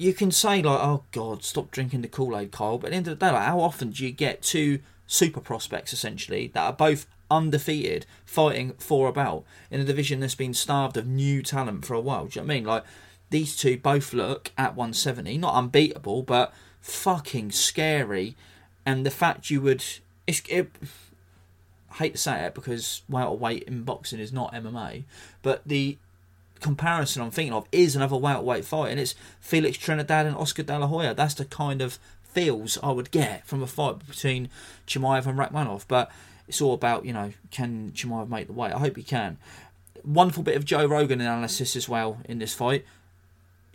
you can say like, "Oh God, stop drinking the Kool Aid, Kyle." But at the end of the day, like, how often do you get two super prospects essentially that are both undefeated fighting for a belt in a division that's been starved of new talent for a while? Do you know what I mean? Like these two both look at 170, not unbeatable, but fucking scary. And the fact you would, it, I hate to say it because welterweight in boxing is not MMA, but the comparison I'm thinking of is another welterweight fight, and it's Felix Trinidad and Oscar De La Hoya. That's the kind of feels I would get from a fight between Chimaev and Rakhmonov. But it's all about, you know, can Chimaev make the weight? I hope he can. Wonderful bit of Joe Rogan analysis as well in this fight.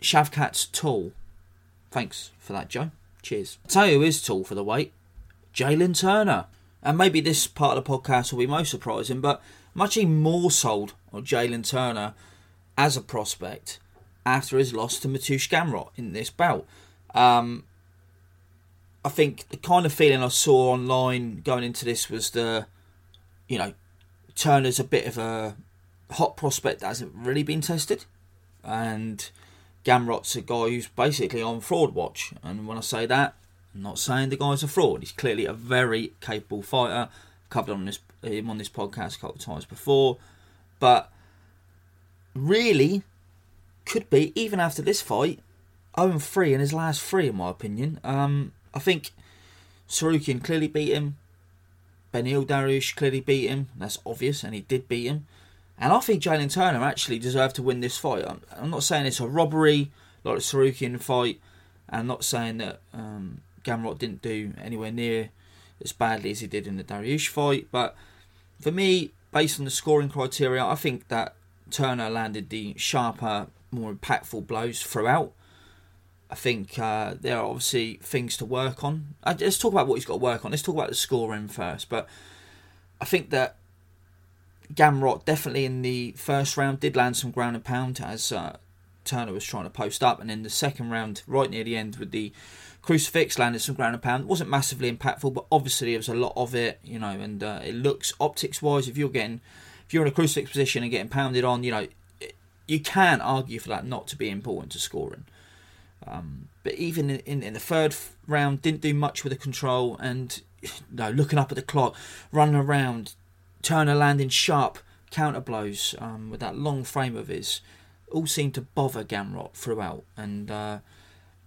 Shavkat's tall. Thanks for that, Joe. Cheers. I'll tell you who is tall for the weight. Jalen Turner. And maybe this part of the podcast will be most surprising, but I'm actually more sold on Jalen Turner as a prospect after his loss to Mateusz Gamrot in this bout. Um, I think the kind of feeling I saw online going into this was the, you know, Turner's a bit of a hot prospect that hasn't really been tested, and Gamrot's a guy who's basically on fraud watch. And when I say that, I'm not saying the guy's a fraud. He's clearly a very capable fighter. I've covered on this him on this podcast a couple of times before, but really could be even after this fight 0 3 in his last three, in my opinion. Um, I think Tsarukyan clearly beat him. Beneil Dariush clearly beat him. That's obvious, and he did beat him. And I think Jalen Turner actually deserved to win this fight. I'm, I'm not saying it's a robbery like the Tsarukyan fight. I'm not saying that um, Gamrot didn't do anywhere near as badly as he did in the Dariush fight. But for me, based on the scoring criteria, I think that Turner landed the sharper, more impactful blows throughout. I think uh, there are obviously things to work on. Uh, let's talk about what he's got to work on. Let's talk about the scoring first. But I think that Gamrot definitely in the first round did land some ground and pound as uh, Turner was trying to post up, and in the second round, right near the end, with the crucifix landed some ground and pound. It wasn't massively impactful, but obviously there was a lot of it, you know, and uh, it looks optics wise. If you're getting, if you're in a crucifix position and getting pounded on, you know, you can argue for that not to be important to scoring. Um, but even in, in, the third round, didn't do much with the control and [sighs] you know, looking up at the clock, running around, Turner landing sharp counter blows um, with that long frame of his, all seemed to bother Gamrot throughout. And uh,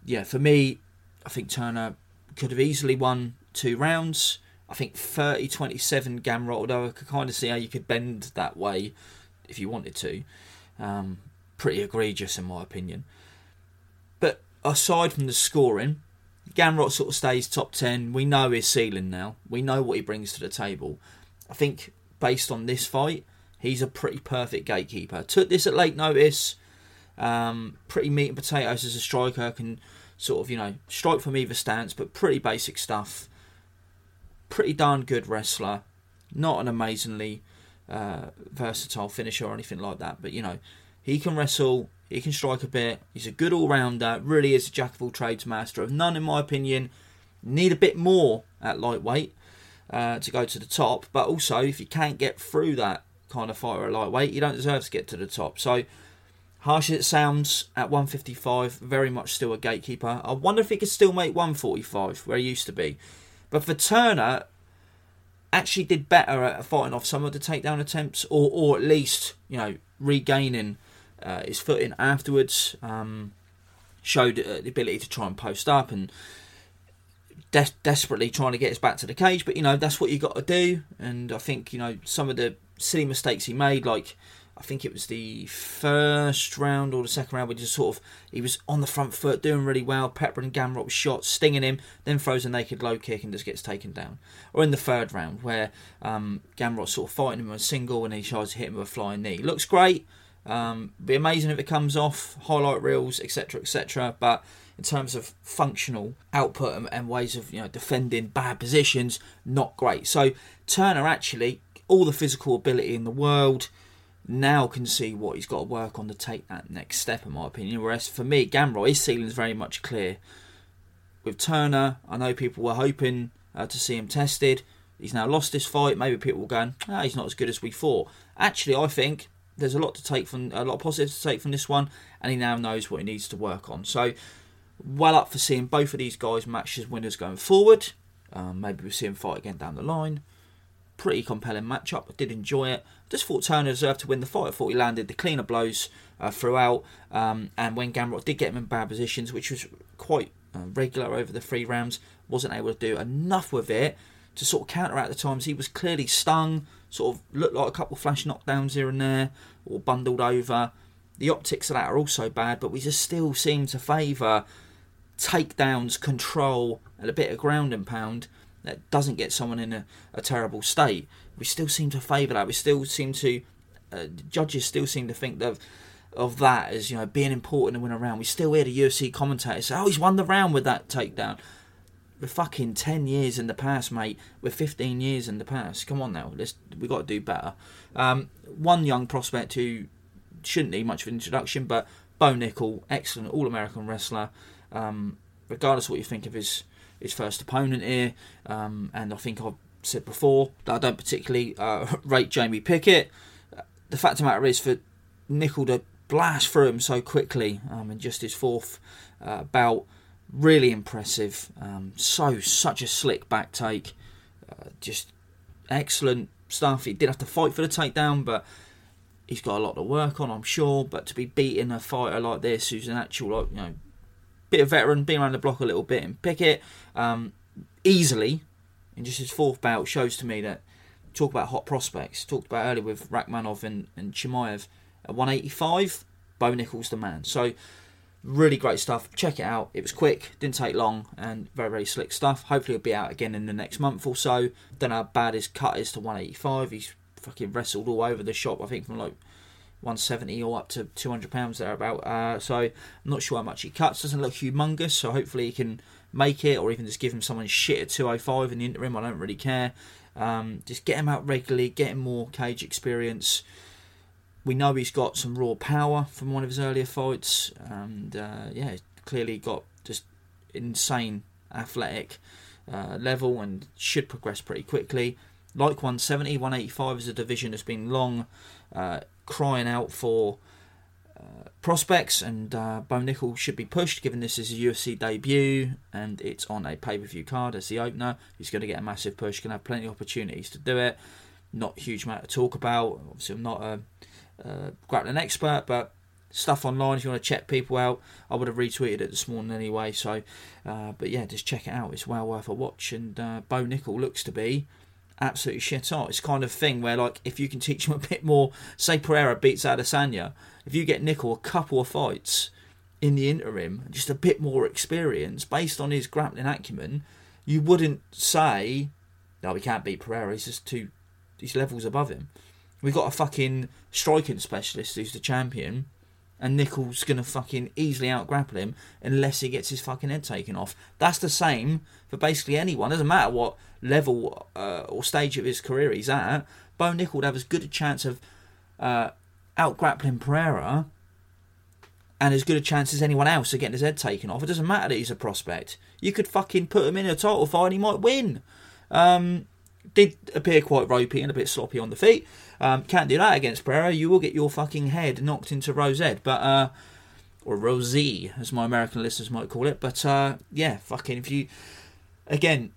yeah, for me, I think Turner could have easily won two rounds. I think 30 27 Gamrot, although I could kind of see how you could bend that way if you wanted to. Um, pretty egregious, in my opinion. But aside from the scoring, Gamrot sort of stays top 10. We know his ceiling now. We know what he brings to the table. I think based on this fight, he's a pretty perfect gatekeeper. Took this at late notice. Um, pretty meat and potatoes as a striker. Can sort of, you know, strike from either stance, but pretty basic stuff. Pretty darn good wrestler. Not an amazingly uh, versatile finisher or anything like that, but you know, he can wrestle. He can strike a bit. He's a good all rounder. Really is a jack of all trades master of none, in my opinion. Need a bit more at lightweight uh, to go to the top, but also if you can't get through that kind of fighter at lightweight, you don't deserve to get to the top. So, harsh as it sounds, at 155, very much still a gatekeeper. I wonder if he could still make 145 where he used to be. But for Turner, actually did better at fighting off some of the takedown attempts, or or at least you know regaining uh, his footing afterwards. Um, showed uh, the ability to try and post up and de- desperately trying to get us back to the cage. But you know that's what you got to do. And I think you know some of the silly mistakes he made, like I think it was the first round or the second round, where just sort of he was on the front foot, doing really well. Pepper and Gamrot shot, stinging him, then throws a naked low kick and just gets taken down. Or in the third round, where um, Gamrot sort of fighting him on a single and he tries to hit him with a flying knee. Looks great. Um, be amazing if it comes off, highlight reels, etc., etc. But in terms of functional output and, and ways of you know defending bad positions, not great. So Turner actually all the physical ability in the world now can see what he's got to work on to take that next step, in my opinion. Whereas for me, Gamrot, his ceiling is very much clear. With Turner, I know people were hoping uh, to see him tested. He's now lost this fight. Maybe people were going, ah, he's not as good as we thought. Actually, I think there's a lot to take from a lot of positives to take from this one, and he now knows what he needs to work on. So, well up for seeing both of these guys match as winners going forward. Um, maybe we'll see him fight again down the line pretty compelling matchup. I did enjoy it. Just thought Turner deserved to win the fight. I thought he landed the cleaner blows uh, throughout. Um, and when Gamrot did get him in bad positions, which was quite uh, regular over the three rounds, wasn't able to do enough with it to sort of counteract the times he was clearly stung. Sort of looked like a couple flash knockdowns here and there, or bundled over. The optics of that are also bad, but we just still seem to favour takedowns, control, and a bit of ground and pound that doesn't get someone in a, a terrible state. We still seem to favour that. We still seem to uh, judges still seem to think of of that as you know being important to win a round. We still hear the UFC commentators say, "Oh, he's won the round with that takedown." We're fucking ten years in the past, mate. We're fifteen years in the past. Come on now, let's we got to do better. Um, one young prospect who shouldn't need much of an introduction, but Bo Nickal, excellent All American wrestler. Um, regardless of what you think of his his first opponent here, um, and I think I've said before that I don't particularly uh, [laughs] rate Jamie Pickett. The fact of the matter is, for Nickal to blast through him so quickly um, in just his fourth uh, bout, really impressive. Um, so such a slick back take, uh, just excellent stuff. He did have to fight for the takedown, but he's got a lot to work on, I'm sure. But to be beating a fighter like this, who's an actual, like, you know, bit of veteran, been around the block a little bit, and Pickett um, easily in just his fourth bout shows to me that talk about hot prospects. Talked about earlier with Rakhmonov and, and Chimaev at 185. Bo Nickal's the man. So really great stuff. Check it out. It was quick, didn't take long, and very very slick stuff. Hopefully it'll be out again in the next month or so. Know how bad his cut is to 185. He's fucking wrestled all over the shop. I think from like 170 or up to 200 pounds thereabout. Uh, so I'm not sure how much he cuts. Doesn't look humongous. So hopefully he can make it, or even just give him someone shit at 205 in the interim. I don't really care. Um, just get him out regularly, get him more cage experience. We know he's got some raw power from one of his earlier fights, and uh, yeah, clearly got just insane athletic uh, level and should progress pretty quickly. Like 170, 185 is a division that's been long uh, crying out for uh, prospects, and uh, Bo Nickal should be pushed given this is a UFC debut and it's on a pay per view card as the opener. He's going to get a massive push, going to have plenty of opportunities to do it. Not a huge amount to talk about. Obviously, I'm not a, a grappling expert, but stuff online if you want to check people out. I would have retweeted it this morning anyway. So, uh, but yeah, just check it out. It's well worth a watch. And uh, Bo Nickal looks to be absolutely shit hot. It's kind of thing where like if you can teach him a bit more, say Pereira beats Adesanya, if you get Nickal a couple of fights in the interim, just a bit more experience based on his grappling acumen, you wouldn't say, no, we can't beat Pereira. He's just two, these levels above him. We've got a fucking striking specialist who's the champion, and Nickal's gonna fucking easily out grapple him unless he gets his fucking head taken off. That's the same for basically anyone. Doesn't matter what level uh, or stage of his career he's at. Bo Nickal would have as good a chance of uh, out grappling Pereira and as good a chance as anyone else of getting his head taken off. It doesn't matter that he's a prospect. You could fucking put him in a title fight and he might win. Um, did appear quite ropey and a bit sloppy on the feet. Um, can't do that against Pereira. You will get your fucking head knocked into Rosette, but uh, or Rosie, as my American listeners might call it. But uh, yeah, fucking if you again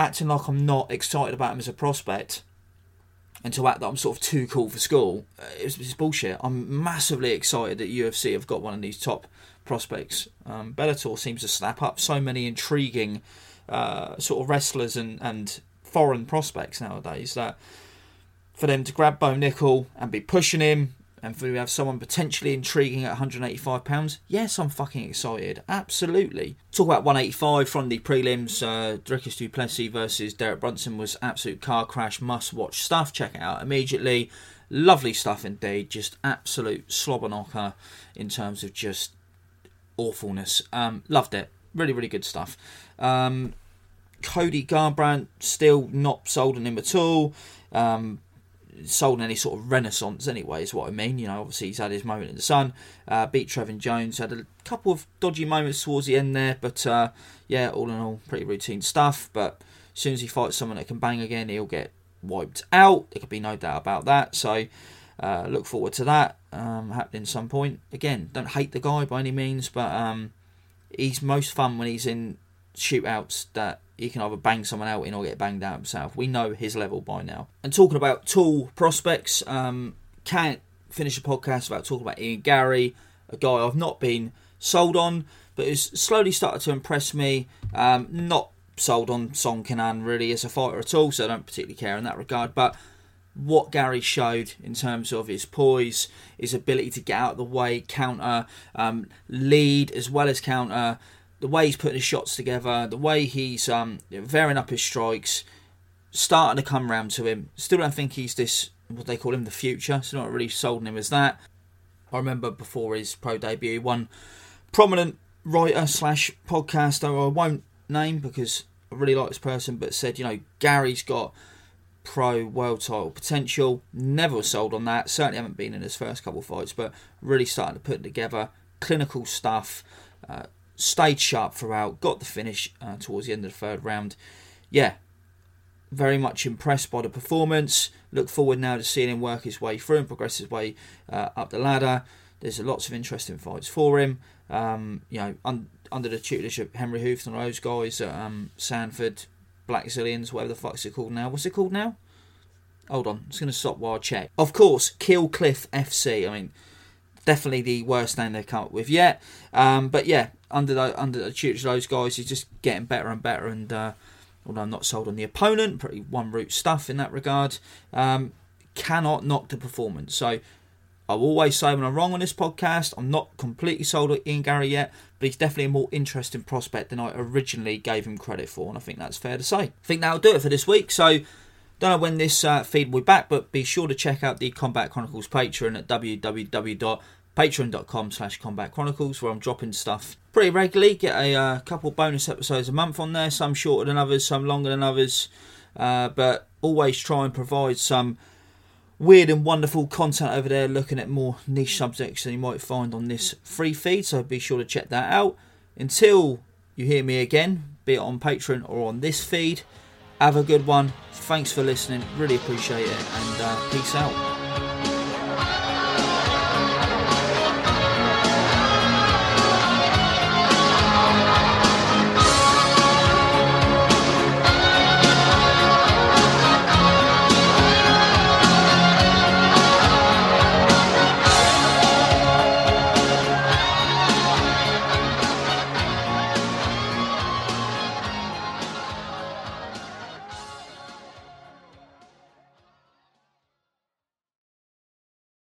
acting like I'm not excited about him as a prospect and to act that I'm sort of too cool for school, uh, it's bullshit. I'm massively excited that UFC have got one of these top prospects. Um, Bellator seems to snap up so many intriguing uh, sort of wrestlers and, and foreign prospects nowadays that for them to grab Bo Nickal and be pushing him and for you have someone potentially intriguing at 185 pounds, yes, I'm fucking excited. Absolutely. Talk about 185 from the prelims. Uh, Dricus du Plessis versus Derek Brunson was absolute car crash, must watch stuff. Check it out immediately. Lovely stuff indeed. Just absolute slobber knocker in terms of just awfulness. Um, loved it. Really, really good stuff. Um, Cody Garbrandt still not sold on him at all. Um, sold any sort of renaissance anyway, is what I mean. You know, obviously he's had his moment in the sun. Uh, beat Trevin Jones, had a couple of dodgy moments towards the end there, but uh, yeah, all in all, pretty routine stuff. But as soon as he fights someone that can bang again, he'll get wiped out. There could be no doubt about that. So uh, look forward to that um, happening some point. Again, don't hate the guy by any means, but um, he's most fun when he's in shootouts that he can either bang someone out in or get banged out himself. We know his level by now. And talking about tall prospects, um, can't finish a podcast without talking about Ian Garry, a guy I've not been sold on, but has slowly started to impress me. Um, not sold on Song Kenan really as a fighter at all, so I don't particularly care in that regard. But what Garry showed in terms of his poise, his ability to get out of the way, counter, um, lead as well as counter, the way he's putting his shots together, the way he's um, varying up his strikes, starting to come round to him. Still don't think he's this, what they call him, the future. So not really sold on him as that. I remember before his pro debut, one prominent writer slash podcaster I won't name because I really like this person, but said, you know, Garry's got pro world title potential. Never sold on that. Certainly haven't been in his first couple of fights, but really starting to put together clinical stuff. Uh, stayed sharp throughout. Got the finish uh, towards the end of the third round. Yeah, very much impressed by the performance. Look forward now to seeing him work his way through and progress his way uh, up the ladder. There's lots of interesting fights for him. Um, you know, un- under the tutelage of Henry Hooft and those guys at um, Sanford, Blackzilians, whatever the fuck's it called now. What's it called now? Hold on, I'm going to stop while I check. Of course, Kill Cliff FC. I mean, definitely the worst name they've come up with yet. Um, but yeah, under the, under the tutelage of those guys, he's just getting better and better. And uh, although I'm not sold on the opponent, pretty one route stuff in that regard. Um, cannot knock the performance. So I'll always say when I'm wrong on this podcast, I'm not completely sold on Ian Garry yet, but he's definitely a more interesting prospect than I originally gave him credit for, and I think that's fair to say. I think that'll do it for this week. So don't know when this uh, feed will be back, but be sure to check out the Combat Chronicles Patreon at www.patreon.com slash Combat Chronicles, where I'm dropping stuff pretty regularly. Get a uh, couple bonus episodes a month on there, some shorter than others, some longer than others, uh, but always try and provide some weird and wonderful content over there looking at more niche subjects than you might find on this free feed. So be sure to check that out. Until you hear me again be it on patreon or on this feed have a good one. Thanks for listening. Really appreciate it. And uh, peace out